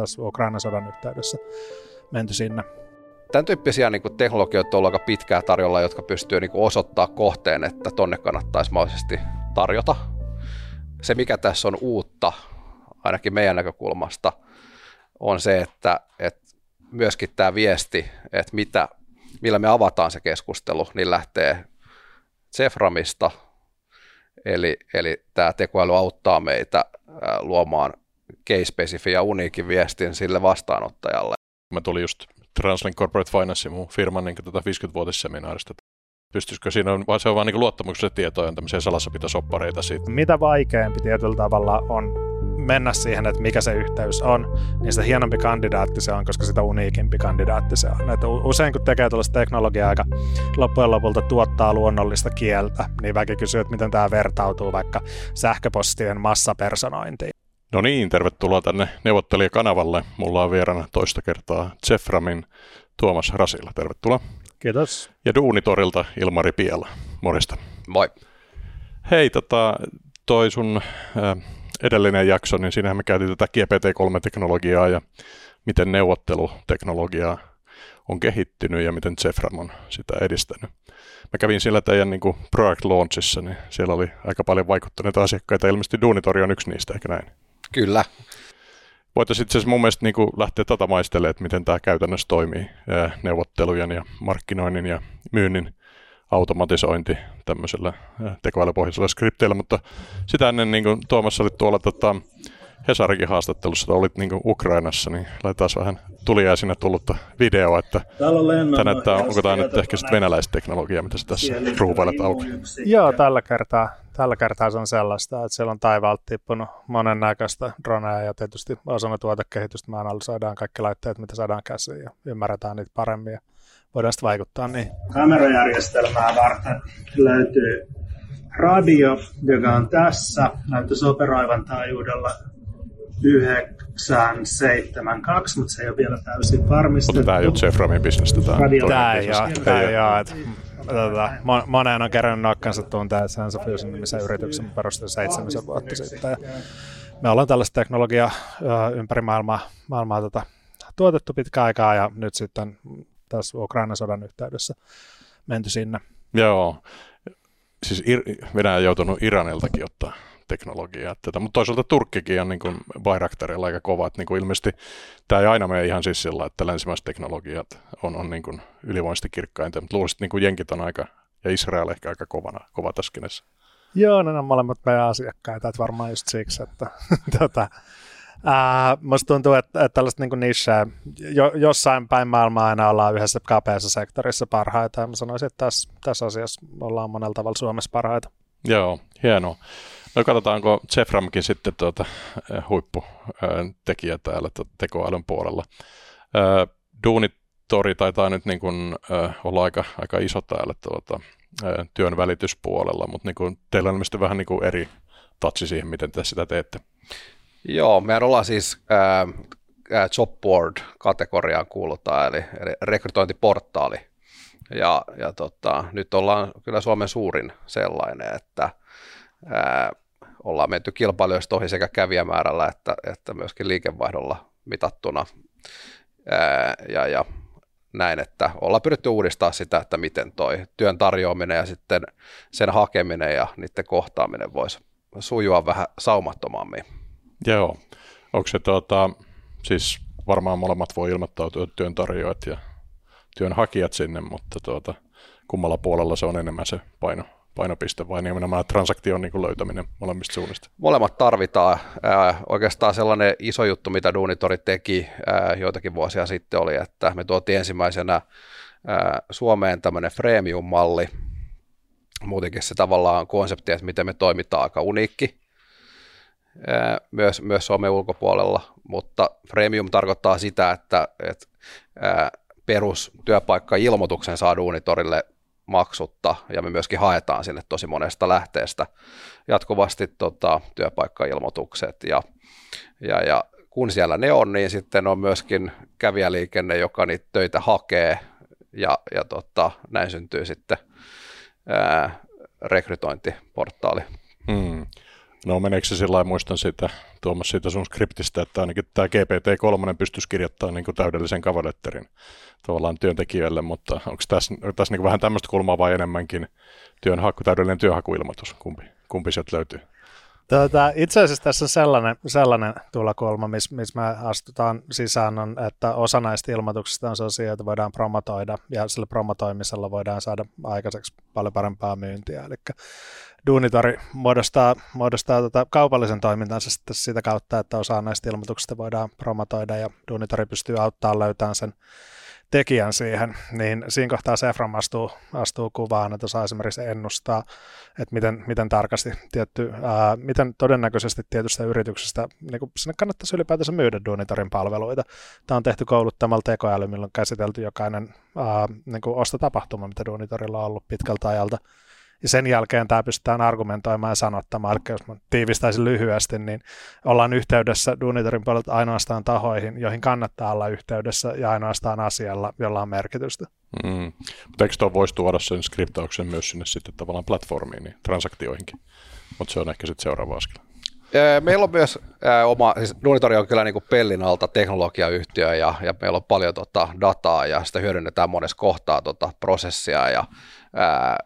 tässä Ukrainan sodan yhteydessä menty sinne. Tämän tyyppisiä niin teknologioita on aika pitkään tarjolla, jotka pystyy niin kuin osoittaa kohteen, että tonne kannattaisi mahdollisesti tarjota. Se, mikä tässä on uutta, ainakin meidän näkökulmasta, on se, että, että myöskin tämä viesti, että mitä, millä me avataan se keskustelu, niin lähtee Ceframista, eli, eli tämä tekoäly auttaa meitä luomaan case-spesifi ja uniikin viestin sille vastaanottajalle. Mä tulin just Translink Corporate Finance, mun firman niin tota 50-vuotisseminaarista. Pystyisikö siinä, on, vai se on vaan niin luottamuksellisia tietoja, tämmöisiä salassapitosoppareita siitä. Mitä vaikeampi tietyllä tavalla on mennä siihen, että mikä se yhteys on, niin sitä hienompi kandidaatti se on, koska sitä uniikimpi kandidaatti se on. Että usein kun tekee tällaista teknologiaa, aika loppujen lopulta tuottaa luonnollista kieltä, niin väki kysyy, että miten tämä vertautuu vaikka sähköpostien massapersonointiin. No niin, tervetuloa tänne neuvottelijakanavalle. Mulla on vieraana toista kertaa Zeframin Tuomas Rasilla. Tervetuloa. Kiitos. Ja Duunitorilta Ilmari Piela. Morjesta. Moi. Hei, tota, toi sun äh, edellinen jakso, niin siinähän me käytiin tätä GPT-3-teknologiaa ja miten neuvotteluteknologiaa on kehittynyt ja miten Zefram on sitä edistänyt. Mä kävin siellä teidän niin kuin product launchissa, niin siellä oli aika paljon vaikuttuneita asiakkaita. Ilmeisesti Duunitori on yksi niistä, ehkä näin? Kyllä. Voitaisiin itse asiassa mun mielestä niin kuin lähteä tätä maistelemaan, että miten tämä käytännössä toimii neuvottelujen ja markkinoinnin ja myynnin automatisointi tämmöisellä tekoälypohjaisella skripteillä, mutta sitä ennen niin kuin Tuomas oli tuolla tota, Hesarikin haastattelussa, olit niin Ukrainassa, niin laitetaan vähän tulia sinne tullutta videoa, että tämä näyttää, onko tämä nyt ehkä sitten venäläisteknologia, mitä sä tässä ruuvailet auki. Joo, tällä kertaa, tällä kertaa se on sellaista, että siellä on taivaalta tippunut monennäköistä droneja ja tietysti osana tuotekehitystä me analysoidaan kaikki laitteet, mitä saadaan käsiin ja ymmärretään niitä paremmin ja voidaan sitten vaikuttaa niin. Kamerajärjestelmää varten löytyy radio, joka on tässä, näyttäisi operoivan taajuudella 972, mutta se ei ole vielä täysin varmistettu. Mutta tämä ei ole Jefframin bisnestä. Tämä, tämä ei ole. Tämä ei ole. Tota, moneen on kerännyt nokkansa tuntea Sense Fusion nimisen yrityksen perustin seitsemisen vuotta sitten. Ja me ollaan tällaista teknologiaa ympäri maailmaa, maailmaa tota, tuotettu pitkä aikaa ja nyt sitten tässä Ukrainan sodan yhteydessä menty sinne. Joo, siis Ir- Venäjä on joutunut Iraniltakin ottaa teknologiaa. Tätä. Mutta toisaalta Turkkikin on niin kuin Bayraktarilla aika kova. Että niin kuin ilmeisesti tämä ei aina mene ihan siis sillä, että länsimaiset teknologiat on, on niin kuin ylivoimaisesti kirkkainta. Mutta luulisin, että niin kuin Jenkit on aika, ja Israel ehkä aika kovana, kova tässä Joo, ne on molemmat meidän asiakkaita, että varmaan just siksi, että tota, Ää, musta tuntuu, että, että tällaista niin nicheä, jo, jossain päin maailmaa aina ollaan yhdessä kapeassa sektorissa parhaita, ja mä sanoisin, että tässä, tässä asiassa ollaan monella tavalla Suomessa parhaita. Joo, hienoa. No katsotaanko Zeframkin sitten tuota, eh, huipputekijä täällä tuota, tekoälyn puolella. Duunitori taitaa nyt niin kuin, olla aika, aika iso täällä tuota, työn välityspuolella, mutta niin kuin, teillä on ilmeisesti vähän niin kuin eri tatsi siihen, miten te sitä teette. Joo, meidän ollaan siis äh, jobboard-kategoriaan kuulutaan, eli, eli rekrytointiportaali. Ja, ja tota, nyt ollaan kyllä Suomen suurin sellainen, että ää, ollaan menty kilpailijoista ohi sekä kävijämäärällä että, että myöskin liikevaihdolla mitattuna. Ää, ja, ja näin, että ollaan pyritty uudistaa sitä, että miten toi työn tarjoaminen ja sitten sen hakeminen ja niiden kohtaaminen voisi sujua vähän saumattomammin. Joo. Onko se tuota, siis varmaan molemmat voi ilmoittautua työntarjoajat ja työnhakijat sinne, mutta tuota, kummalla puolella se on enemmän se paino, painopiste vai nimenomaan transaktion niin löytäminen molemmista suunnista? Molemmat tarvitaan. Ää, oikeastaan sellainen iso juttu, mitä Duunitori teki ää, joitakin vuosia sitten oli, että me tuotiin ensimmäisenä ää, Suomeen tämmöinen freemium-malli. Muutenkin se tavallaan konsepti, että miten me toimitaan aika uniikki myös, myös Suomen ulkopuolella, mutta freemium tarkoittaa sitä, että, että perustyöpaikka-ilmoituksen saa Duunitorille maksutta, ja me myöskin haetaan sinne tosi monesta lähteestä jatkuvasti tota, työpaikka-ilmoitukset, ja, ja, ja kun siellä ne on, niin sitten on myöskin kävijäliikenne, joka niitä töitä hakee, ja, ja tota, näin syntyy sitten ää, rekrytointiportaali. Hmm. No meneekö se sillä muistan siitä, Tuomas siitä sun skriptistä, että ainakin tämä GPT-3 pystyisi kirjoittamaan niin täydellisen kavaletterin tavallaan työntekijöille, mutta onko tässä, tässä niin vähän tämmöistä kulmaa vai enemmänkin työnhaku, täydellinen työhakuilmoitus, kumpi, kumpi sieltä löytyy? Tuota, itse asiassa tässä on sellainen, sellainen tulokulma, missä miss me astutaan sisään, on, että osa näistä ilmoituksista on sellaisia, joita voidaan promotoida, ja sillä promotoimisella voidaan saada aikaiseksi paljon parempaa myyntiä. Eli Duunitori muodostaa, muodostaa tota kaupallisen toimintansa sitä kautta, että osa näistä ilmoituksista voidaan promotoida, ja Duunitori pystyy auttamaan löytämään sen tekijän siihen, niin siinä kohtaa Sefram astuu, astuu kuvaan, että saa esimerkiksi ennustaa, että miten, miten tarkasti tietty, ää, miten todennäköisesti tietystä yrityksestä niin kuin sinne kannattaisi ylipäätänsä myydä Duunitorin palveluita. Tämä on tehty kouluttamalla tekoäly, millä on käsitelty jokainen ää, niin kuin ostotapahtuma, mitä Duunitorilla on ollut pitkältä ajalta ja sen jälkeen tämä pystytään argumentoimaan ja sanottamaan, eli jos mä tiivistäisin lyhyesti, niin ollaan yhteydessä Duunitorin puolelta ainoastaan tahoihin, joihin kannattaa olla yhteydessä ja ainoastaan asialla, jolla on merkitystä. Mm. Mutta eikö tuo voisi tuoda sen skriptauksen myös sinne sitten tavallaan platformiin, niin transaktioihinkin? Mutta se on ehkä sitten seuraava askel. Meillä on myös ää, oma, siis Duunitori on kyllä niin kuin pellin alta teknologiayhtiö ja, ja meillä on paljon tota, dataa ja sitä hyödynnetään monessa kohtaa tota, prosessia ja ää,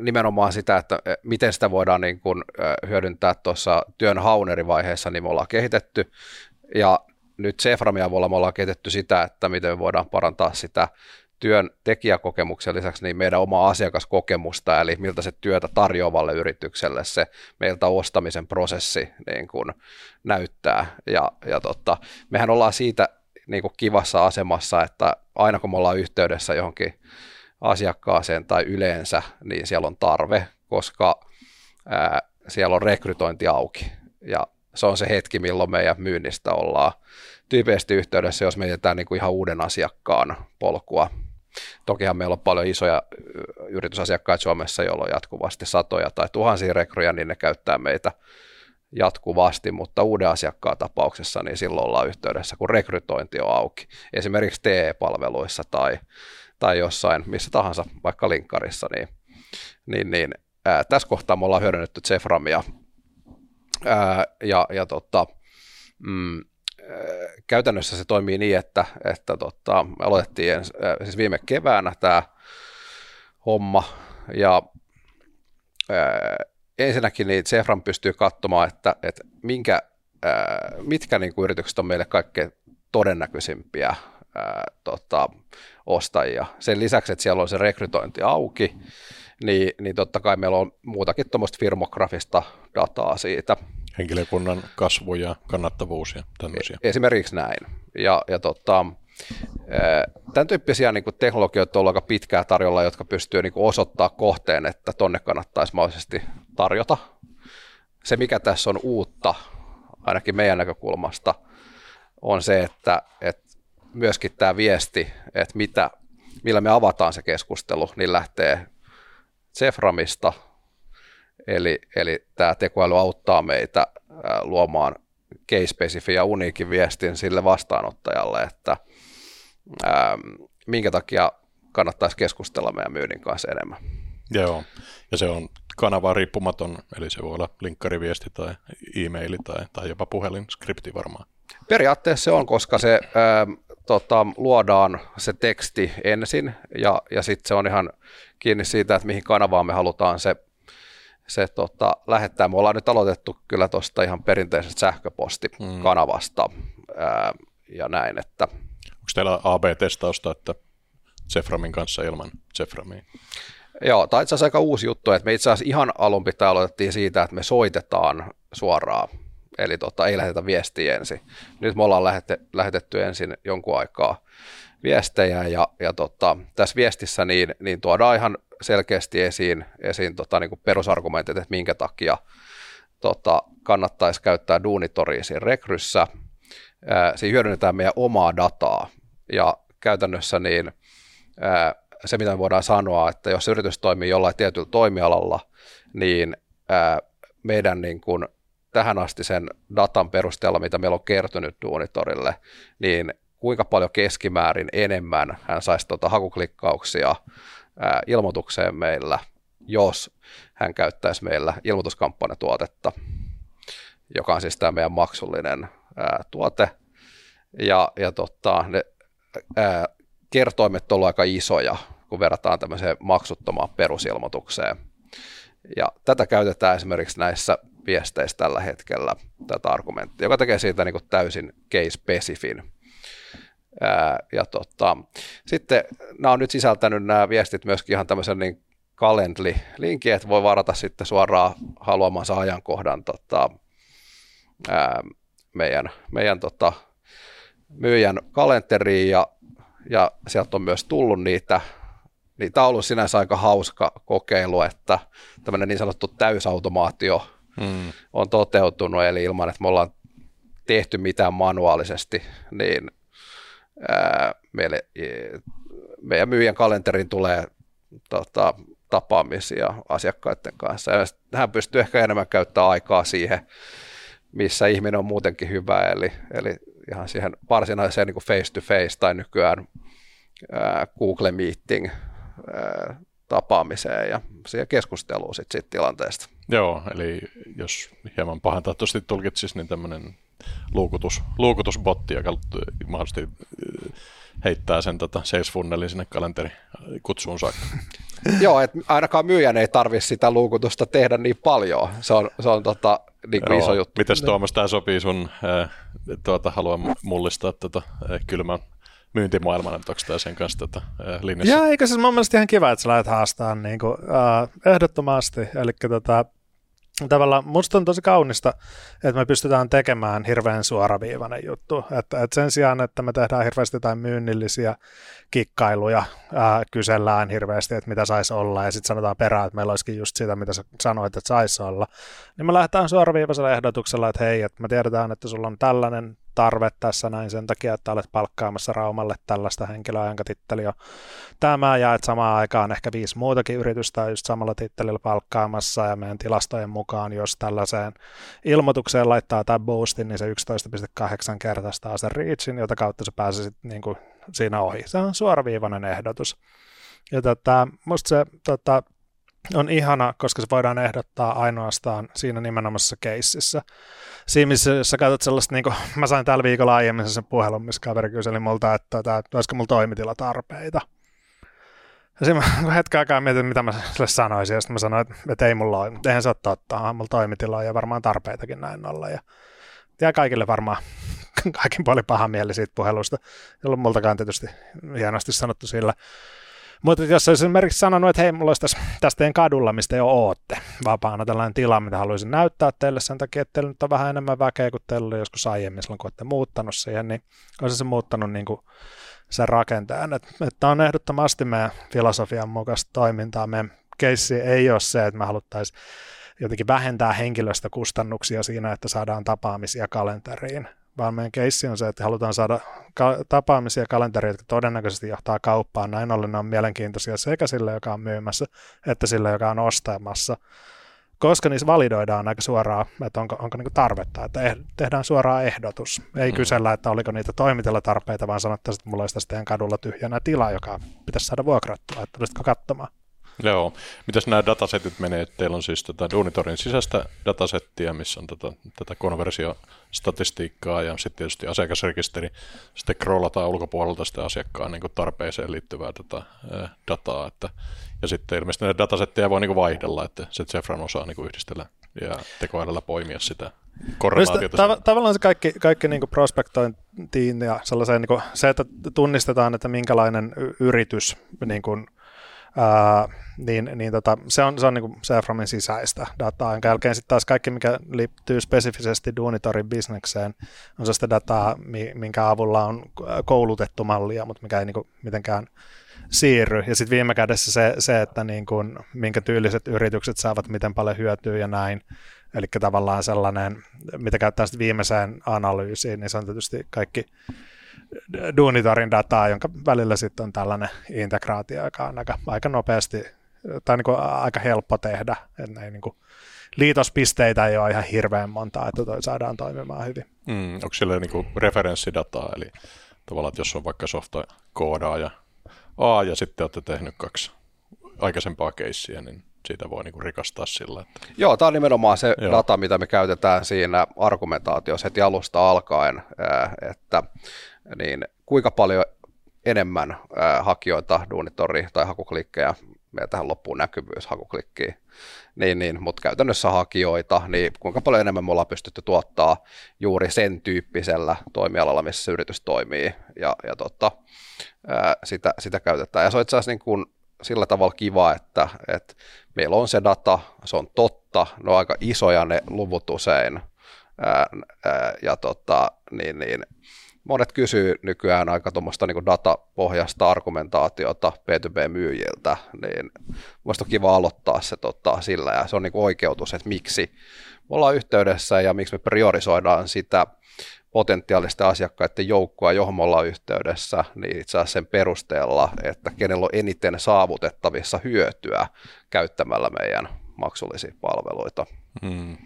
nimenomaan sitä, että miten sitä voidaan niin kuin hyödyntää tuossa työn haunerivaiheessa, niin me ollaan kehitetty. Ja nyt Ceframia avulla me ollaan kehitetty sitä, että miten me voidaan parantaa sitä työn tekijäkokemuksen lisäksi niin meidän omaa asiakaskokemusta, eli miltä se työtä tarjoavalle yritykselle se meiltä ostamisen prosessi niin kuin näyttää. Ja, ja totta, mehän ollaan siitä niin kuin kivassa asemassa, että aina kun me ollaan yhteydessä johonkin asiakkaaseen tai yleensä, niin siellä on tarve, koska ää, siellä on rekrytointi auki. Ja se on se hetki, milloin meidän myynnistä ollaan tyypillisesti yhteydessä, jos mietitään niin kuin ihan uuden asiakkaan polkua. Tokihan meillä on paljon isoja yritysasiakkaita Suomessa, joilla on jatkuvasti satoja tai tuhansia rekryjä, niin ne käyttää meitä jatkuvasti, mutta uuden asiakkaan tapauksessa niin silloin ollaan yhteydessä, kun rekrytointi on auki. Esimerkiksi TE-palveluissa tai tai jossain, missä tahansa, vaikka linkkarissa, niin, niin, niin ää, tässä kohtaa me ollaan hyödynnetty Zeframia ää, ja, ja tota, mm, käytännössä se toimii niin, että, että tota, me aloitettiin siis viime keväänä tämä homma ja ää, ensinnäkin niin Zefram pystyy katsomaan, että, että minkä, ää, mitkä niin kuin yritykset on meille kaikkein todennäköisimpiä ää, tota, ostajia. Sen lisäksi, että siellä on se rekrytointi auki, niin, niin totta kai meillä on muutakin tuommoista firmografista dataa siitä. Henkilökunnan kasvu ja kannattavuus ja tämmöisiä. Esimerkiksi näin. Ja, ja tota, Tämän tyyppisiä niin kuin teknologioita on aika pitkää tarjolla, jotka pystyy niin kuin osoittaa kohteen, että tonne kannattaisi mahdollisesti tarjota. Se, mikä tässä on uutta, ainakin meidän näkökulmasta, on se, että, että myöskin tämä viesti, että mitä, millä me avataan se keskustelu, niin lähtee Ceframista, eli, eli tämä tekoäly auttaa meitä luomaan case-spesifi ja uniikin viestin sille vastaanottajalle, että ää, minkä takia kannattaisi keskustella meidän myynnin kanssa enemmän. Joo, ja se on kanava riippumaton, eli se voi olla linkkariviesti tai e-maili tai, tai jopa puhelinskripti varmaan. Periaatteessa se on, koska se ää, tota, luodaan se teksti ensin ja, ja sitten se on ihan kiinni siitä, että mihin kanavaan me halutaan se, se tota, lähettää. Me ollaan nyt aloitettu kyllä tuosta ihan perinteisestä sähköpostikanavasta mm. ää, ja näin, että Onko teillä AB-testausta, että Zeframin kanssa ilman Zeframia? Joo, tämä itse asiassa aika uusi juttu, että me itse asiassa ihan alun pitää aloitettiin siitä, että me soitetaan suoraan eli tota, ei lähetetä viestiä ensin. Nyt me ollaan lähette, lähetetty ensin jonkun aikaa viestejä ja, ja tota, tässä viestissä niin, niin tuodaan ihan selkeästi esiin, esiin tota, niin kuin perusargumentit, että minkä takia tota, kannattaisi käyttää Duunitoria siinä rekryssä. Ää, siinä hyödynnetään meidän omaa dataa ja käytännössä niin ää, se, mitä me voidaan sanoa, että jos yritys toimii jollain tietyllä toimialalla, niin ää, meidän niin kuin tähän asti sen datan perusteella, mitä meillä on kertynyt Duunitorille, niin kuinka paljon keskimäärin enemmän hän saisi tuota hakuklikkauksia ilmoitukseen meillä, jos hän käyttäisi meillä ilmoituskampanjatuotetta, joka on siis tämä meidän maksullinen tuote. Ja, ja tota, ne kertoimet ovat aika isoja, kun verrataan tämmöiseen maksuttomaan perusilmoitukseen. Ja tätä käytetään esimerkiksi näissä viesteissä tällä hetkellä, tätä argumenttia, joka tekee siitä niin kuin täysin case-spesifin. ja tota, sitten nämä on nyt sisältänyt nämä viestit myöskin ihan tämmöisen niin Calendly-linkin, että voi varata sitten suoraan haluamansa ajankohdan tota, ää, meidän, meidän tota, myyjän kalenteriin ja, ja sieltä on myös tullut niitä niin tämä on ollut sinänsä aika hauska kokeilu, että tämmöinen niin sanottu täysautomaatio mm. on toteutunut, eli ilman, että me ollaan tehty mitään manuaalisesti, niin ää, meille, meidän myyjän kalenteriin tulee tota, tapaamisia asiakkaiden kanssa. Ja hän pystyy ehkä enemmän käyttämään aikaa siihen, missä ihminen on muutenkin hyvä, eli, eli ihan siihen varsinaiseen niin face-to-face tai nykyään ää, Google Meeting ää, tapaamiseen ja siihen keskusteluun sit siitä tilanteesta. Joo, eli jos hieman pahantahtoisesti tulkitsisi, niin tämmöinen luukutus, luukutusbotti, joka mahdollisesti heittää sen tota sales funnelin sinne kalenteri kutsuun saakka. Joo, että ainakaan myyjän ei tarvitse sitä luukutusta tehdä niin paljon. Se on, se on tota, niin Joo. iso juttu. Mites Tuomas tämä sopii sun, äh, tuota, haluan mullistaa tätä äh, kylmän myyntimaailman, että onko tämä sen kanssa tätä äh, linjassa? Joo, eikö se mun mielestä ihan kiva, että sä lähdet haastamaan niin kuin, äh, ehdottomasti. Eli tota, tavallaan musta on tosi kaunista, että me pystytään tekemään hirveän suoraviivainen juttu. Että, että sen sijaan, että me tehdään hirveästi jotain myynnillisiä kikkailuja, ää, kysellään hirveästi, että mitä saisi olla, ja sitten sanotaan perään, että meillä olisikin just sitä, mitä sä sanoit, että saisi olla, niin me lähdetään suoraviivaisella ehdotuksella, että hei, että me tiedetään, että sulla on tällainen tarve tässä näin sen takia, että olet palkkaamassa Raumalle tällaista henkilöä, jonka titteli on tämä, ja että samaan aikaan ehkä viisi muutakin yritystä just samalla tittelillä palkkaamassa, ja meidän tilastojen mukaan, jos tällaiseen ilmoitukseen laittaa tämä boostin, niin se 11,8 kertaistaa sen reachin, jota kautta se pääsee niin kuin siinä ohi. Se on suoraviivainen ehdotus. Ja tota, musta se tota, on ihana, koska se voidaan ehdottaa ainoastaan siinä nimenomaisessa keississä. Siinä, missä jos sä katsot sellaista, niin kuin, mä sain tällä viikolla aiemmin sen puhelun, missä kaveri kyseli multa, että, että, että olisiko mulla toimitilatarpeita. Ja siinä mä hetken aikaa mietin, mitä mä sille sanoisin, ja sitten mä sanoin, että, että ei mulla ole, eihän se ole totta, mulla toimitilaa ja varmaan tarpeitakin näin olla. Ja, ja kaikille varmaan kaikin puolin paha mieli siitä puhelusta, jolloin multakaan tietysti hienosti sanottu sillä. Mutta jos olisin esimerkiksi sanonut, että hei, mulla olisi tässä, tässä teidän kadulla, mistä jo ootte, vapaana tällainen tila, mitä haluaisin näyttää teille sen takia, että teillä nyt on vähän enemmän väkeä kuin teillä oli joskus aiemmin silloin, kun olette muuttanut siihen, niin olisi se muuttanut niin kuin sen rakenteen. Että on ehdottomasti meidän filosofian mukaista toimintaa. Meidän keissi ei ole se, että me haluttaisiin jotenkin vähentää henkilöstökustannuksia siinä, että saadaan tapaamisia kalenteriin, vaan meidän keissi on se, että halutaan saada ka- tapaamisia kalenteria, jotka todennäköisesti johtaa kauppaan. Näin ollen ne on mielenkiintoisia sekä sille, joka on myymässä, että sille, joka on ostamassa. Koska niissä validoidaan aika suoraan, että onko, onko niinku tarvetta, että eh, tehdään suoraan ehdotus. Ei mm. kysellä, että oliko niitä toimitella tarpeita, vaan sanottaisiin, että mulla olisi tässä kadulla tyhjänä tila, joka pitäisi saada vuokrattua, että olisitko katsomaan. Joo. Mitäs nämä datasetit menee? Teillä on siis tätä Duunitorin sisäistä datasettia, missä on tätä, tätä konversiostatistiikkaa ja sitten tietysti asiakasrekisteri. Sitten scrollataan ulkopuolelta sitä asiakkaan niin tarpeeseen liittyvää tätä dataa. Että, ja sitten ilmeisesti näitä datasetteja voi niin vaihdella, että se Zefran osaa niin yhdistellä ja tekoälyllä poimia sitä korrelaatiota. Tav- tavallaan se kaikki, kaikki niin prospektointiin ja sellaiseen, niin kuin, se, että tunnistetaan, että minkälainen yritys niin kuin, Ää, niin, niin tota, se on, se on niin Seaframin sisäistä dataa, jonka jälkeen sitten taas kaikki, mikä liittyy spesifisesti Duunitorin bisnekseen, on se sitä dataa, minkä avulla on koulutettu mallia, mutta mikä ei niin kuin mitenkään siirry. Ja sitten viime kädessä se, se että niin kuin, minkä tyyliset yritykset saavat miten paljon hyötyä ja näin. Eli tavallaan sellainen, mitä käyttää sitten viimeiseen analyysiin, niin se on tietysti kaikki Duunitarin dataa, jonka välillä sitten on tällainen integraatio, joka on aika, aika nopeasti tai niin kuin aika helppo tehdä. Että ei niin kuin, liitospisteitä ei ole ihan hirveän monta, että toi saadaan toimimaan hyvin. Mm, onko siellä niin kuin referenssidataa, eli tavallaan, että jos on vaikka softa koodaaja A ja sitten olette tehnyt kaksi aikaisempaa keissiä, niin siitä voi niin kuin rikastaa sillä. Että... Joo, tämä on nimenomaan se Joo. data, mitä me käytetään siinä argumentaatiossa heti alusta alkaen, että niin kuinka paljon enemmän hakijoita, duunitori tai hakuklikkejä meillä tähän loppuun näkyvyys hakuklikkiin, niin, niin, mutta käytännössä hakijoita, niin kuinka paljon enemmän me ollaan pystytty tuottaa juuri sen tyyppisellä toimialalla, missä yritys toimii, ja, ja tota, sitä, sitä käytetään. Ja se on itse asiassa niin kuin sillä tavalla kiva, että, että meillä on se data, se on totta, ne on aika isoja ne luvut usein, ja tota, niin, niin, monet kysyy nykyään aika tuommoista niin datapohjasta argumentaatiota B2B-myyjiltä, niin on kiva aloittaa se tota, sillä, ja se on niin oikeutus, että miksi me ollaan yhteydessä ja miksi me priorisoidaan sitä potentiaalisten asiakkaiden joukkoa, johon me ollaan yhteydessä, niin itse asiassa sen perusteella, että kenellä on eniten saavutettavissa hyötyä käyttämällä meidän maksullisia palveluita. Hmm.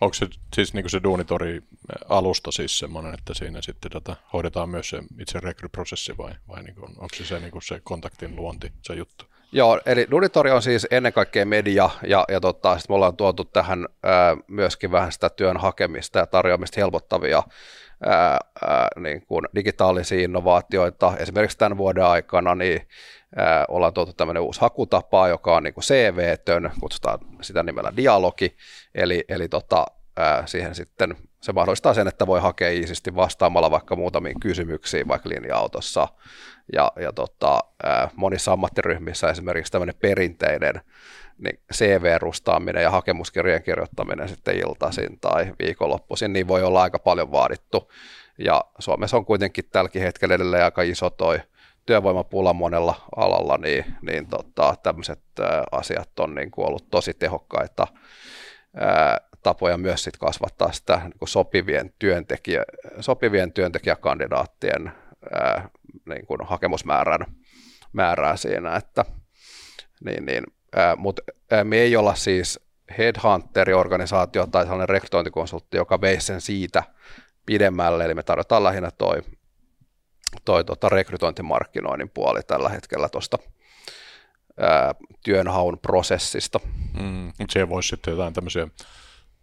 Onko se siis niin se Duunitori-alusta siis semmoinen, että siinä sitten tota, hoidetaan myös se itse rekryprosessi vai, vai niin kuin, onko se se, niin se kontaktin luonti, se juttu? Joo, eli Duunitori on siis ennen kaikkea media, ja, ja tota, sit me ollaan tuotu tähän ää, myöskin vähän sitä työn hakemista ja tarjoamista helpottavia ää, ää, niin kuin digitaalisia innovaatioita. Esimerkiksi tämän vuoden aikana niin, ää, ollaan tuotu tämmöinen uusi hakutapa, joka on niin kuin CV-tön, kutsutaan sitä nimellä dialogi, eli, eli tota, ää, siihen sitten se mahdollistaa sen, että voi hakea iisisti vastaamalla vaikka muutamiin kysymyksiin vaikka linja-autossa. Ja, ja tota, monissa ammattiryhmissä esimerkiksi tämmöinen perinteinen niin CV-rustaaminen ja hakemuskirjeen kirjoittaminen sitten iltaisin tai viikonloppuisin, niin voi olla aika paljon vaadittu. Ja Suomessa on kuitenkin tälläkin hetkellä edelleen aika iso toi työvoimapula monella alalla, niin, niin tota, tämmöiset asiat on niin kuin ollut tosi tehokkaita tapoja myös sit kasvattaa sitä niin kuin sopivien, työntekijä, sopivien työntekijäkandidaattien ää, niin kuin hakemusmäärän määrää siinä, että niin, niin, mutta me ei olla siis headhunteri-organisaatio tai sellainen rekrytointikonsultti, joka veisi sen siitä pidemmälle, eli me tarjotaan lähinnä toi, toi tota rekrytointimarkkinoinnin puoli tällä hetkellä tuosta työnhaun prosessista. Mm, mutta voisi sitten jotain tämmöisiä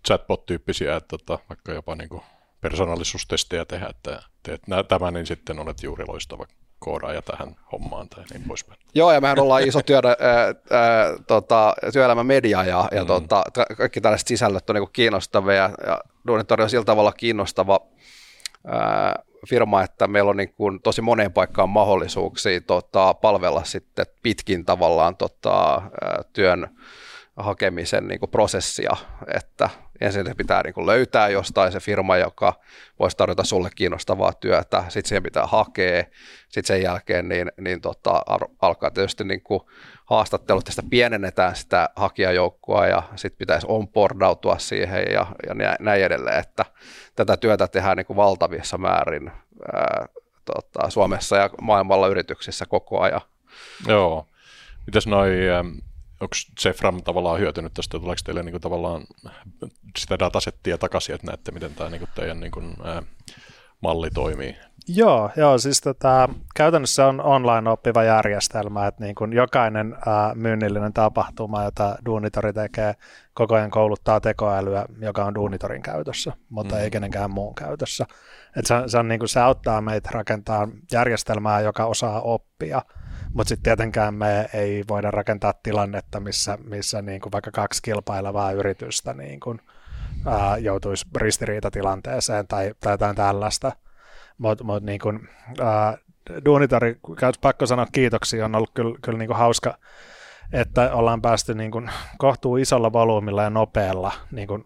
chatbot-tyyppisiä, että tota, vaikka jopa niin persoonallisuustestejä tehdä, että teet tämän, niin sitten olet juuri loistava koodaaja tähän hommaan tai niin poispäin. Joo, ja mehän ollaan iso työ, ää, ää, tota, työelämän media ja, ja mm. tota, kaikki tällaiset sisällöt on niin kiinnostavia ja, ja Duunitori on sillä tavalla kiinnostava ää, firma, että meillä on niin kuin tosi moneen paikkaan mahdollisuuksia tota, palvella sitten pitkin tavallaan tota, ää, työn hakemisen niin kuin prosessia, että ensin pitää niin kuin löytää jostain se firma, joka voisi tarjota sulle kiinnostavaa työtä, sitten siihen pitää hakea, sitten sen jälkeen niin, niin tota, alkaa tietysti niin kuin haastattelut, tästä pienennetään sitä hakijajoukkoa ja sitten pitäisi onboardautua siihen ja, ja näin edelleen, että tätä työtä tehdään niin kuin valtavissa määrin ää, tota, Suomessa ja maailmalla yrityksissä koko ajan. Joo. Mitäs noi onko Zefram tavallaan hyötynyt tästä, tuleeko teille niin kuin tavallaan sitä datasettia takaisin, että näette, miten tämä niin kuin teidän niin kuin, ää, malli toimii? Joo, joo siis tota, käytännössä on online-oppiva järjestelmä, että niin kuin jokainen ää, myynnillinen tapahtuma, jota Duunitori tekee, koko ajan kouluttaa tekoälyä, joka on Duunitorin käytössä, mutta mm. ei kenenkään muun käytössä. Et se, se, on, niin kuin, se auttaa meitä rakentaa järjestelmää, joka osaa oppia, mutta sitten tietenkään me ei voida rakentaa tilannetta, missä, missä niin kuin vaikka kaksi kilpailevaa yritystä niin kuin, ää, joutuisi ristiriitatilanteeseen tai, tai jotain tällaista. Mutta mut, niin kuin, ää, Duunitari, pakko sanoa kiitoksia, on ollut kyllä, kyllä niin kuin hauska, että ollaan päästy niin kuin kohtuu isolla volyymilla ja nopealla niin kuin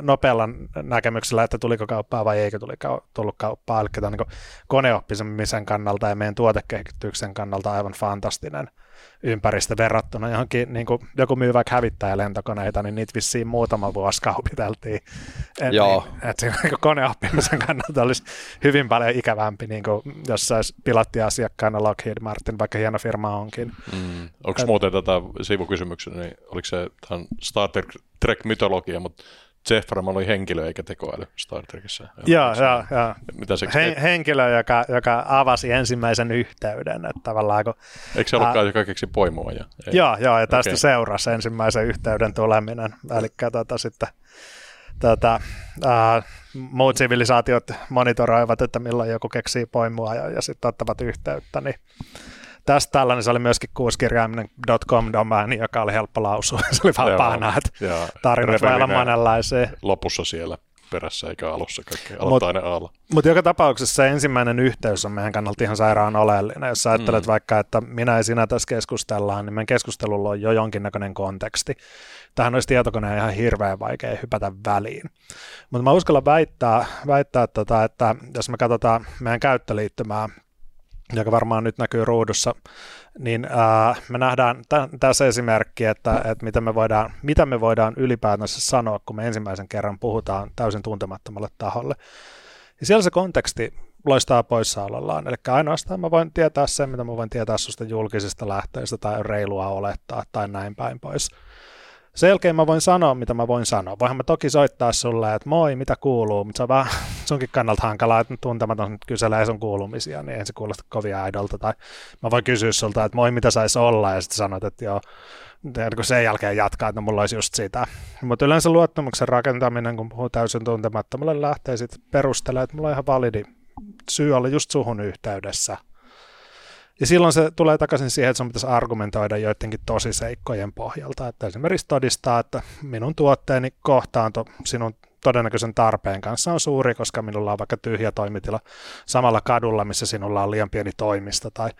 nopealla näkemyksellä, että tuliko kauppaa vai eikö tuli tullut kauppaa. Eli tämä on niin koneoppimisen kannalta ja meidän tuotekehityksen kannalta aivan fantastinen ympäristö verrattuna johonkin, niin kuin joku myy vaikka hävittäjälentokoneita, niin niitä vissiin muutama vuosi kaupiteltiin. Et, Joo. Niin, että se niin koneoppimisen kannalta olisi hyvin paljon ikävämpi, niin kuin jos olisi pilottiasiakkaana Lockheed Martin, vaikka hieno firma onkin. Mm. Onko muuten tätä sivukysymyksen, niin oliko se Star Trek-mytologia, mutta Zefram oli henkilö eikä tekoäly Star Trekissä. Joo, joo, joo. Mitä se, Hen, henkilö, joka, joka avasi ensimmäisen yhteyden. Että tavallaan, kun, eikö se ollutkaan, joka keksi poimua? Ja, ei. Joo, joo, ja tästä okay. seurasi ensimmäisen yhteyden tuleminen. Eli tota, sitten tota, äh, muut sivilisaatiot monitoroivat, että milloin joku keksii poimua ja, ja sitten ottavat yhteyttä, niin tästä tällainen se oli myöskin kuusikirjaiminen .com domaini, joka oli helppo lausua. Se oli vaan pahnaa, että tarinat voi olla monenlaisia. Lopussa siellä perässä eikä alussa kaikkea, aloittaa aina aalla. Mutta joka tapauksessa se ensimmäinen yhteys on meidän kannalta ihan sairaan oleellinen. Jos ajattelet mm. vaikka, että minä ja sinä tässä keskustellaan, niin meidän keskustelulla on jo jonkinnäköinen konteksti. Tähän olisi tietokoneen ihan hirveän vaikea hypätä väliin. Mutta mä uskallan väittää, väittää tota, että jos me katsotaan meidän käyttöliittymää, joka varmaan nyt näkyy ruudussa, niin ää, me nähdään t- tässä esimerkki, että, että mitä, me voidaan, mitä me voidaan ylipäätänsä sanoa, kun me ensimmäisen kerran puhutaan täysin tuntemattomalle taholle. Ja siellä se konteksti loistaa poissaolollaan. Eli ainoastaan mä voin tietää sen, mitä mä voin tietää susta julkisista lähteistä tai reilua olettaa tai näin päin pois. Sen jälkeen mä voin sanoa, mitä mä voin sanoa. Voinhan mä toki soittaa sulle, että moi, mitä kuuluu, mutta se on vähän sunkin kannalta hankalaa, että tuntematon kyselee sun kuulumisia, niin ei se kuulosta kovin aidolta. Tai mä voin kysyä sulta, että moi, mitä saisi olla, ja sitten sanot, että joo, kun sen jälkeen jatkaa, että no, mulla olisi just sitä. Mutta yleensä luottamuksen rakentaminen, kun puhuu täysin tuntemattomalle, lähtee sitten perustelemaan, että mulla on ihan validi syy olla just suhun yhteydessä – ja silloin se tulee takaisin siihen, että sun pitäisi argumentoida joidenkin tosiseikkojen pohjalta. Että esimerkiksi todistaa, että minun tuotteeni kohtaanto sinun todennäköisen tarpeen kanssa on suuri, koska minulla on vaikka tyhjä toimitila samalla kadulla, missä sinulla on liian pieni toimisto, tai,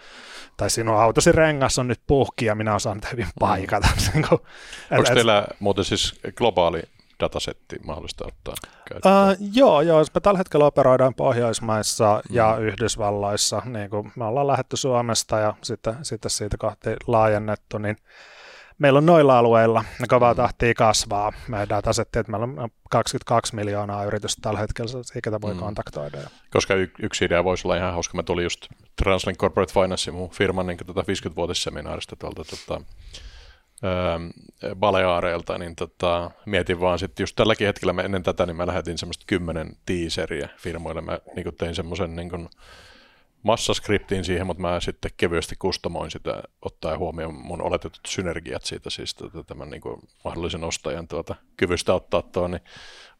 tai sinun autosi rengas on nyt puhki ja minä osaan hyvin paikata. Mm. Onko teillä muuten siis globaali datasetti mahdollista ottaa käyttöön? Uh, joo, joo, me tällä hetkellä operoidaan Pohjoismaissa mm. ja Yhdysvalloissa, niin kuin me ollaan lähetty Suomesta ja sitten, sitten siitä kohti laajennettu, niin meillä on noilla alueilla ne kovaa mm. tahtia kasvaa. Meidän datasetti, että meillä on 22 miljoonaa yritystä tällä hetkellä, ketä voi mm. kontaktoida. Koska y- yksi idea voisi olla ihan hauska. Mä tuli just Translink Corporate Finance, mun firman niin tota 50-vuotisseminaarista tuolta tota, öö, Baleaareilta, niin tota, mietin vaan sitten just tälläkin hetkellä me ennen tätä, niin mä lähetin semmoista kymmenen teaseria firmoille. Mä niin tein semmoisen niin massaskriptiin siihen, mutta mä sitten kevyesti kustomoin sitä, ottaa huomioon mun oletetut synergiat siitä, siis tota, tämän niin kuin mahdollisen ostajan tuota, kyvystä ottaa tuo, niin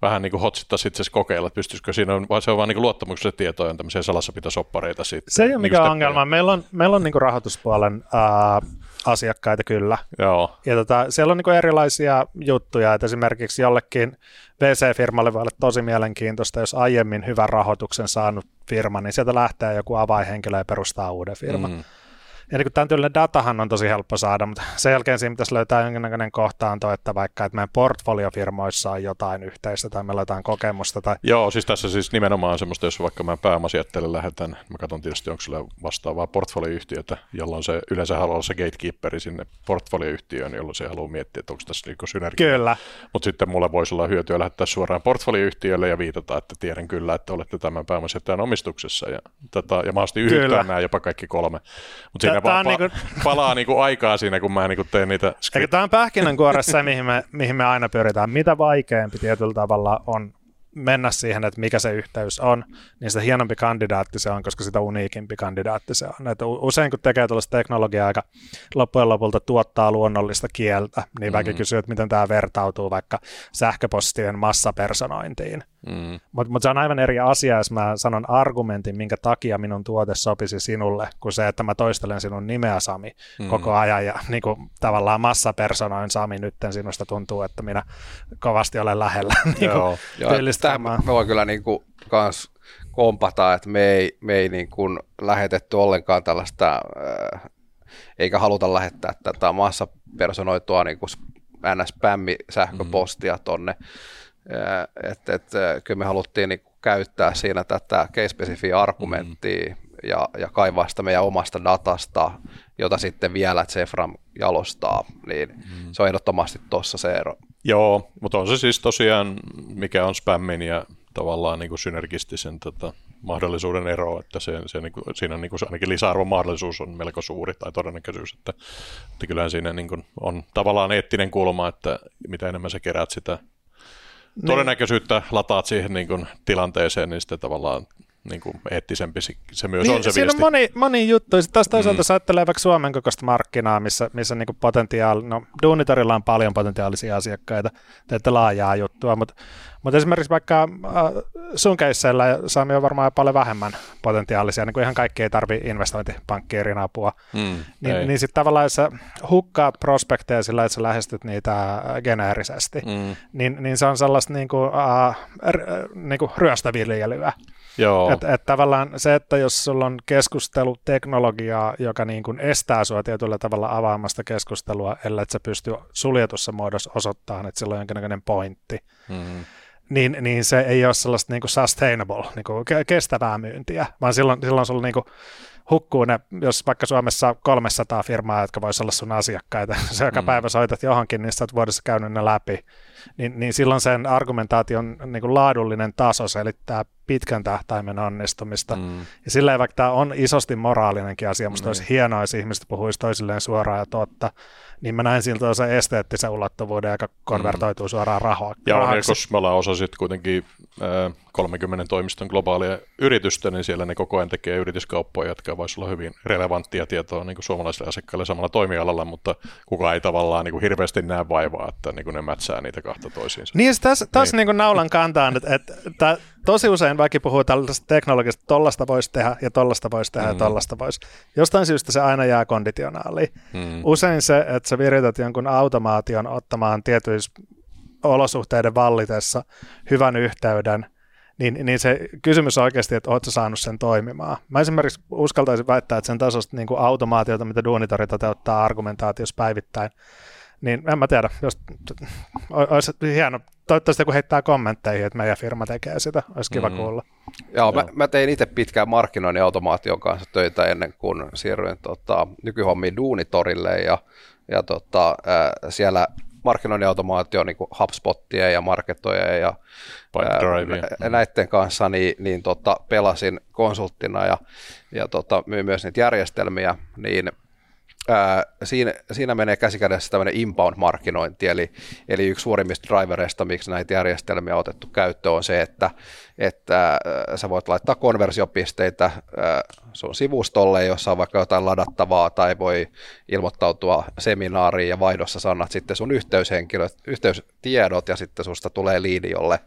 vähän niin kuin hotsittaa sitten kokeilla, että pystyisikö siinä, on, vai se on vaan niin luottamuksellisia tietoja, on tämmöisiä salassapitosoppareita sitten. Se ei ole niin mikään ongelma. Meillä on, meillä on niin kuin rahoituspuolen ää, asiakkaita kyllä. Joo. Ja tota, siellä on niin erilaisia juttuja, että esimerkiksi jollekin VC-firmalle voi olla tosi mielenkiintoista, jos aiemmin hyvän rahoituksen saanut firma, niin sieltä lähtee joku avainhenkilö ja perustaa uuden firman. Mm. Ja niin tämän tyylinen datahan on tosi helppo saada, mutta sen jälkeen siinä pitäisi löytää jonkinnäköinen kohtaanto, että vaikka että meidän portfoliofirmoissa on jotain yhteistä tai meillä on jotain kokemusta. Tai... Joo, siis tässä siis nimenomaan semmoista, jos vaikka mä pääomasijoitteelle lähetän, mä katson tietysti, onko sillä vastaavaa portfolioyhtiötä, jolloin se yleensä haluaa olla se gatekeeperi sinne portfolioyhtiöön, jolloin se haluaa miettiä, että onko tässä niinku synergia. Kyllä. Mutta sitten mulla voisi olla hyötyä lähettää suoraan portfolioyhtiölle ja viitata, että tiedän kyllä, että olette tämän pääomasijoittajan omistuksessa ja, tota, ja mahdollisesti yhdistää nämä jopa kaikki kolme. Mutta siinä vaan pa- niinku... palaa niinku aikaa siinä, kun mä niinku teen niitä skript- Tämä on pähkinänkuoressa mihin me, mihin me aina pyritään. Mitä vaikeampi tietyllä tavalla on mennä siihen, että mikä se yhteys on, niin sitä hienompi kandidaatti se on, koska sitä uniikimpi kandidaatti se on. Että usein kun tekee tällaista teknologiaa, aika loppujen lopulta tuottaa luonnollista kieltä, niin väki mm. kysyy, että miten tämä vertautuu vaikka sähköpostien massapersonointiin. Mm. Mutta mut se on aivan eri asia, jos mä sanon argumentin, minkä takia minun tuote sopisi sinulle, kuin se, että mä toistelen sinun nimeä Sami mm. koko ajan ja niin kuin, tavallaan massapersonoin Sami, nyt sinusta tuntuu, että minä kovasti olen lähellä. niin Joo, Joo tähän mä voin kyllä niin kuin, kans kompata, että me ei, me ei niin kuin lähetetty ollenkaan tällaista, äh, eikä haluta lähettää tätä massapersonoitua niin kuin NS-spämmi-sähköpostia mm. tonne että et, kyllä me haluttiin niin käyttää siinä tätä case-spesifiä argumenttia mm. ja, ja kaivaa sitä meidän omasta datasta, jota sitten vielä Zefram jalostaa, niin mm. se on ehdottomasti tuossa se ero. Joo, mutta on se siis tosiaan, mikä on spammin ja tavallaan niin kuin synergistisen tota, mahdollisuuden ero, että se, se, niin kuin, siinä niin kuin, ainakin lisäarvon mahdollisuus on melko suuri tai todennäköisyys, että, että kyllähän siinä niin kuin, on tavallaan eettinen kulma, että mitä enemmän sä kerät sitä todennäköisyyttä lataat siihen niin kuin, tilanteeseen, niin sitten tavallaan niin kuin eettisempi se myös niin, on se siinä viesti. on moni, moni juttu. Sitten taas toisaalta mm. ajattelee vaikka Suomen kokoista markkinaa, missä, missä niin potentiaali, no Duunitorilla on paljon potentiaalisia asiakkaita, teette laajaa juttua, mutta, mutta esimerkiksi vaikka äh, sun keisseillä Sami on varmaan paljon vähemmän potentiaalisia, niin kuin ihan kaikki ei tarvitse investointipankkiirin apua, mm, niin, niin sitten tavallaan jos sä hukkaat prospekteja sillä, että sä lähestyt niitä geneerisesti, mm. niin, niin se on sellaista niin kuin, äh, r- niin kuin ryöstöviljelyä. Joo. Että et tavallaan se, että jos sulla on keskusteluteknologiaa, joka niin kuin estää sua tietyllä tavalla avaamasta keskustelua, ellei sä pysty suljetussa muodossa osoittamaan, että sillä on jonkinlainen pointti, mm-hmm. niin, niin se ei ole sellaista niin kuin sustainable, niin kuin kestävää myyntiä, vaan silloin, silloin sulla niin kuin hukkuu ne, jos vaikka Suomessa on 300 firmaa, jotka voisi olla sun asiakkaita, se joka mm. päivä soitat johonkin, niin sä oot vuodessa käynyt ne läpi, niin, niin silloin sen argumentaation niin kuin laadullinen taso selittää pitkän tähtäimen onnistumista. Mm. Ja sillä vaikka tämä on isosti moraalinenkin asia, musta mm. olisi hienoa, jos ihmiset puhuisi toisilleen suoraan ja totta, niin mä näin siltä se esteettisen ulottuvuuden, joka konvertoituu mm. suoraan rahaa. Ja on, koska me ollaan osa sitten kuitenkin äh, 30 toimiston globaalia yritystä, niin siellä ne koko ajan tekee yrityskauppoja, jotka voisi olla hyvin relevanttia tietoa niin kuin suomalaisille asiakkaille samalla toimialalla, mutta kukaan ei tavallaan niin kuin hirveästi näe vaivaa, että niin kuin ne mätsää niitä kahta toisiinsa. Niin, tässä, tässä niin. niin naulan kantaan, että, että tosi usein väki puhuu tällaisesta teknologiasta, että tollasta voisi tehdä ja tollasta voisi tehdä mm. ja tollasta voisi. Jostain syystä se aina jää konditionaaliin. Mm. Usein se, että sä virität jonkun automaation ottamaan tietyissä olosuhteiden vallitessa hyvän yhteyden, niin, niin se kysymys on oikeasti, että oletko saanut sen toimimaan. Mä esimerkiksi uskaltaisin väittää, että sen tasosta niin kuin automaatiota, mitä Duunitori toteuttaa argumentaatiossa päivittäin, niin en mä tiedä, jos, olisi hieno, toivottavasti joku heittää kommentteihin, että meidän firma tekee sitä, olisi kiva mm-hmm. kuulla. Joo, Mä, mä tein itse pitkään markkinoinnin automaation kanssa töitä ennen kuin siirryin tota, nykyhommiin Duunitorille ja, ja tota, ää, siellä markkinoinnin automaatio niin kuin HubSpottia ja Marketoja ja ää, näiden kanssa niin, niin tota, pelasin konsulttina ja, ja tota, myin myös niitä järjestelmiä, niin – ää, siinä, siinä menee käsikädessä tämmöinen inbound-markkinointi, eli, eli yksi suurimmista drivereista, miksi näitä järjestelmiä on otettu käyttöön, on se, että, että ää, sä voit laittaa konversiopisteitä ää, sun sivustolle, jossa on vaikka jotain ladattavaa, tai voi ilmoittautua seminaariin ja vaihdossa sanat sitten sun yhteyshenkilöt, yhteystiedot, ja sitten susta tulee liidi, jolle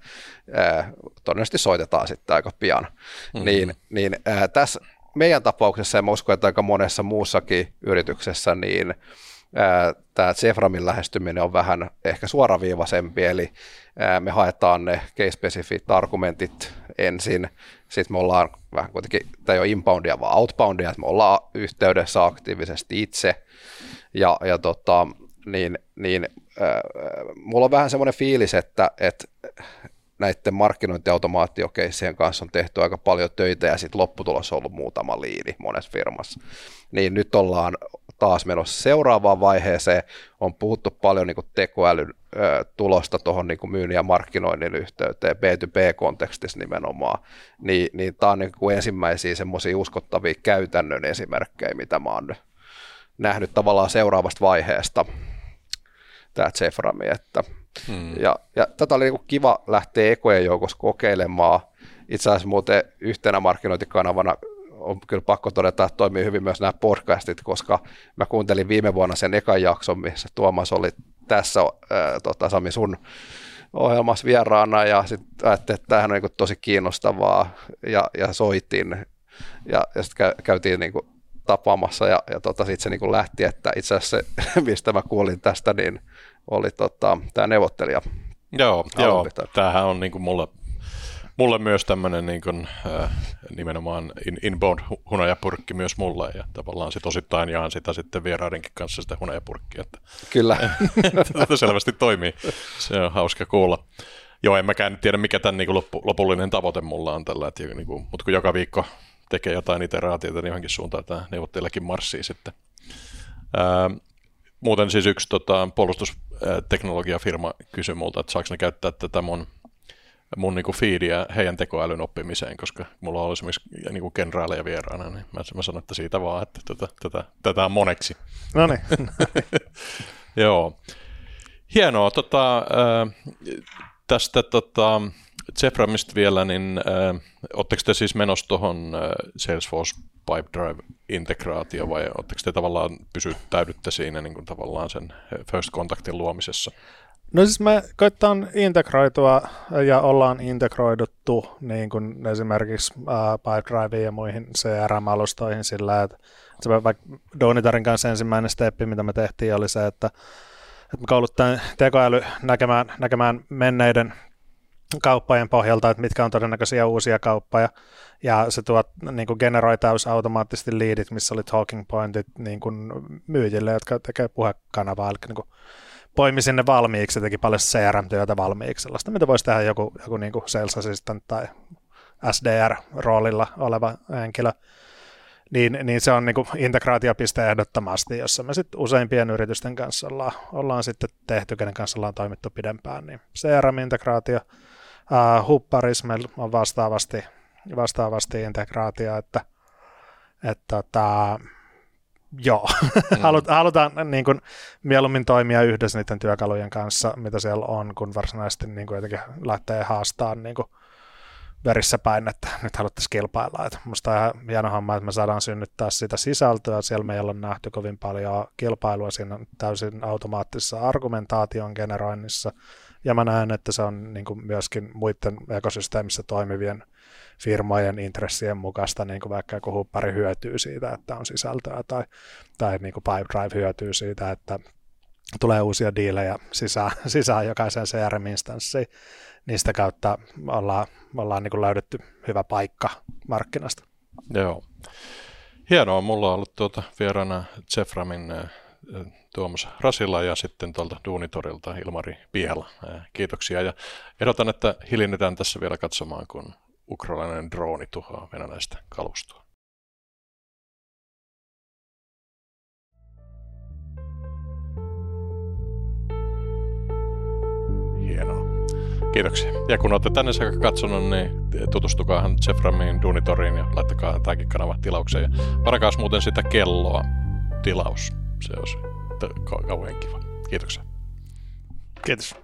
ää, todennäköisesti soitetaan sitten aika pian. Mm-hmm. Niin, niin ää, tässä meidän tapauksessa, ja mä uskon, että aika monessa muussakin yrityksessä, niin tämä Zeframin lähestyminen on vähän ehkä suoraviivaisempi, eli ää, me haetaan ne case-spesifit argumentit ensin, sitten me ollaan vähän kuitenkin, tämä ei ole inboundia, vaan outboundia, että me ollaan yhteydessä aktiivisesti itse, ja, ja tota, niin, niin äh, mulla on vähän semmoinen fiilis, että, että näiden markkinointiautomaatiokeissien kanssa on tehty aika paljon töitä ja sitten lopputulos on ollut muutama liidi monessa firmassa. Niin nyt ollaan taas menossa seuraavaan vaiheeseen. On puhuttu paljon niin tekoälyn ö, tulosta tuohon niin myynnin ja markkinoinnin yhteyteen, B2B-kontekstissa nimenomaan. Niin, niin tämä on niin kuin ensimmäisiä semmoisia uskottavia käytännön esimerkkejä, mitä mä oon nyt nähnyt tavallaan seuraavasta vaiheesta, tämä Zeframi, että Hmm. Ja, ja tätä oli niin kiva lähteä ekojen joukossa kokeilemaan. Itse asiassa muuten yhtenä markkinointikanavana on kyllä pakko todeta, että toimii hyvin myös nämä podcastit, koska mä kuuntelin viime vuonna sen ekan jakson, missä Tuomas oli tässä, ää, tota, Sami, sun ohjelmassa vieraana ja sitten ajattelin, että tämähän on niin tosi kiinnostavaa ja, ja soitin ja, ja sitten käytiin niin tapaamassa ja, ja tota, sitten se niin lähti, että itse asiassa se, mistä mä kuulin tästä, niin oli tota, tämä neuvottelija. Joo, joo tämähän on niin kuin mulle, mulle myös tämmöinen niin kuin, äh, nimenomaan in, inbound hunajapurkki myös mulle ja tavallaan sit osittain jaan sitä sitten vieraidenkin kanssa sitä hunajapurkkia. Että, Kyllä. Tätä selvästi toimii. Se on hauska kuulla. Joo, en mäkään tiedä, mikä tämän niin loppu, lopullinen tavoite mulla on tällä, että, niin kuin, mutta kun joka viikko tekee jotain iteraatiota, niin johonkin suuntaan tämä neuvottelijakin marssii sitten. Ää, muuten siis yksi tota, puolustusteknologiafirma kysyi multa, että saako ne käyttää tätä mun, mun niinku feedia heidän tekoälyn oppimiseen, koska mulla on esimerkiksi niinku kenraaleja vieraana, niin mä, mä sanon, että siitä vaan, että tätä, tätä, tätä on moneksi. No niin. Joo. Hienoa. Tota, tästä tota, Zephremistä vielä, niin äh, oletteko te siis menossa tuohon äh, Salesforce Pipedrive-integraatio vai oletteko te tavallaan pysyttäydytte siinä niin kuin tavallaan sen first contactin luomisessa? No siis me koittaan integroitua ja ollaan integroiduttu niin kuin esimerkiksi äh, Pipedriveen ja muihin CRM-alustoihin sillä, että, että vaikka Donitarin kanssa ensimmäinen steppi, mitä me tehtiin, oli se, että, että me koulutetaan tekoäly näkemään, näkemään menneiden kauppojen pohjalta, että mitkä on todennäköisiä uusia kauppoja, ja se tuot, niin kuin generoi täys automaattisesti liidit, missä oli talking pointit niin kuin myyjille, jotka tekee puhekanavaa, eli niin kuin poimi sinne valmiiksi teki paljon CRM-työtä valmiiksi, sellaista, mitä voisi tehdä joku, joku niin kuin sales assistant tai SDR-roolilla oleva henkilö. Niin, niin se on niin kuin integraatiopiste ehdottomasti, jossa me sitten useimpien yritysten kanssa ollaan, ollaan sitten tehty, kenen kanssa ollaan toimittu pidempään, niin CRM-integraatio, uh, Hupparis meillä on vastaavasti, vastaavasti integraatio, että, että tota, Joo, mm. halutaan niin kuin, mieluummin toimia yhdessä niiden työkalujen kanssa, mitä siellä on, kun varsinaisesti niin kuin, jotenkin lähtee haastamaan niin kuin, verissä päin, että nyt haluttaisiin kilpailla. Että musta on ihan hieno homma, että me saadaan synnyttää sitä sisältöä. Siellä meillä on nähty kovin paljon kilpailua siinä täysin automaattisessa argumentaation generoinnissa. Ja mä näen, että se on niin kuin myöskin muiden ekosysteemissä toimivien firmojen intressien mukaista, niin kuin vaikka joku huppari hyötyy siitä, että on sisältöä, tai, tai niin kuin Pipedrive hyötyy siitä, että tulee uusia diilejä sisään, sisään jokaiseen CRM-instanssiin. Niistä kautta ollaan, ollaan niin kuin löydetty hyvä paikka markkinasta. Joo. Hienoa, mulla on ollut tuota vieraana Zeframin Tuomas Rasilla ja sitten tuolta Duunitorilta Ilmari Piela. Kiitoksia ja ehdotan, että hiljennetään tässä vielä katsomaan, kun ukrainalainen drooni tuhoaa venäläistä kalustoa. Hienoa. Kiitoksia. Ja kun olette tänne saakka katsonut, niin tutustukaahan Zeframiin Duunitoriin ja laittakaa tämäkin kanava tilaukseen. Ja parakaas muuten sitä kelloa tilaus. Se olisi kauhean kiva. Kiitoksia. Kiitos.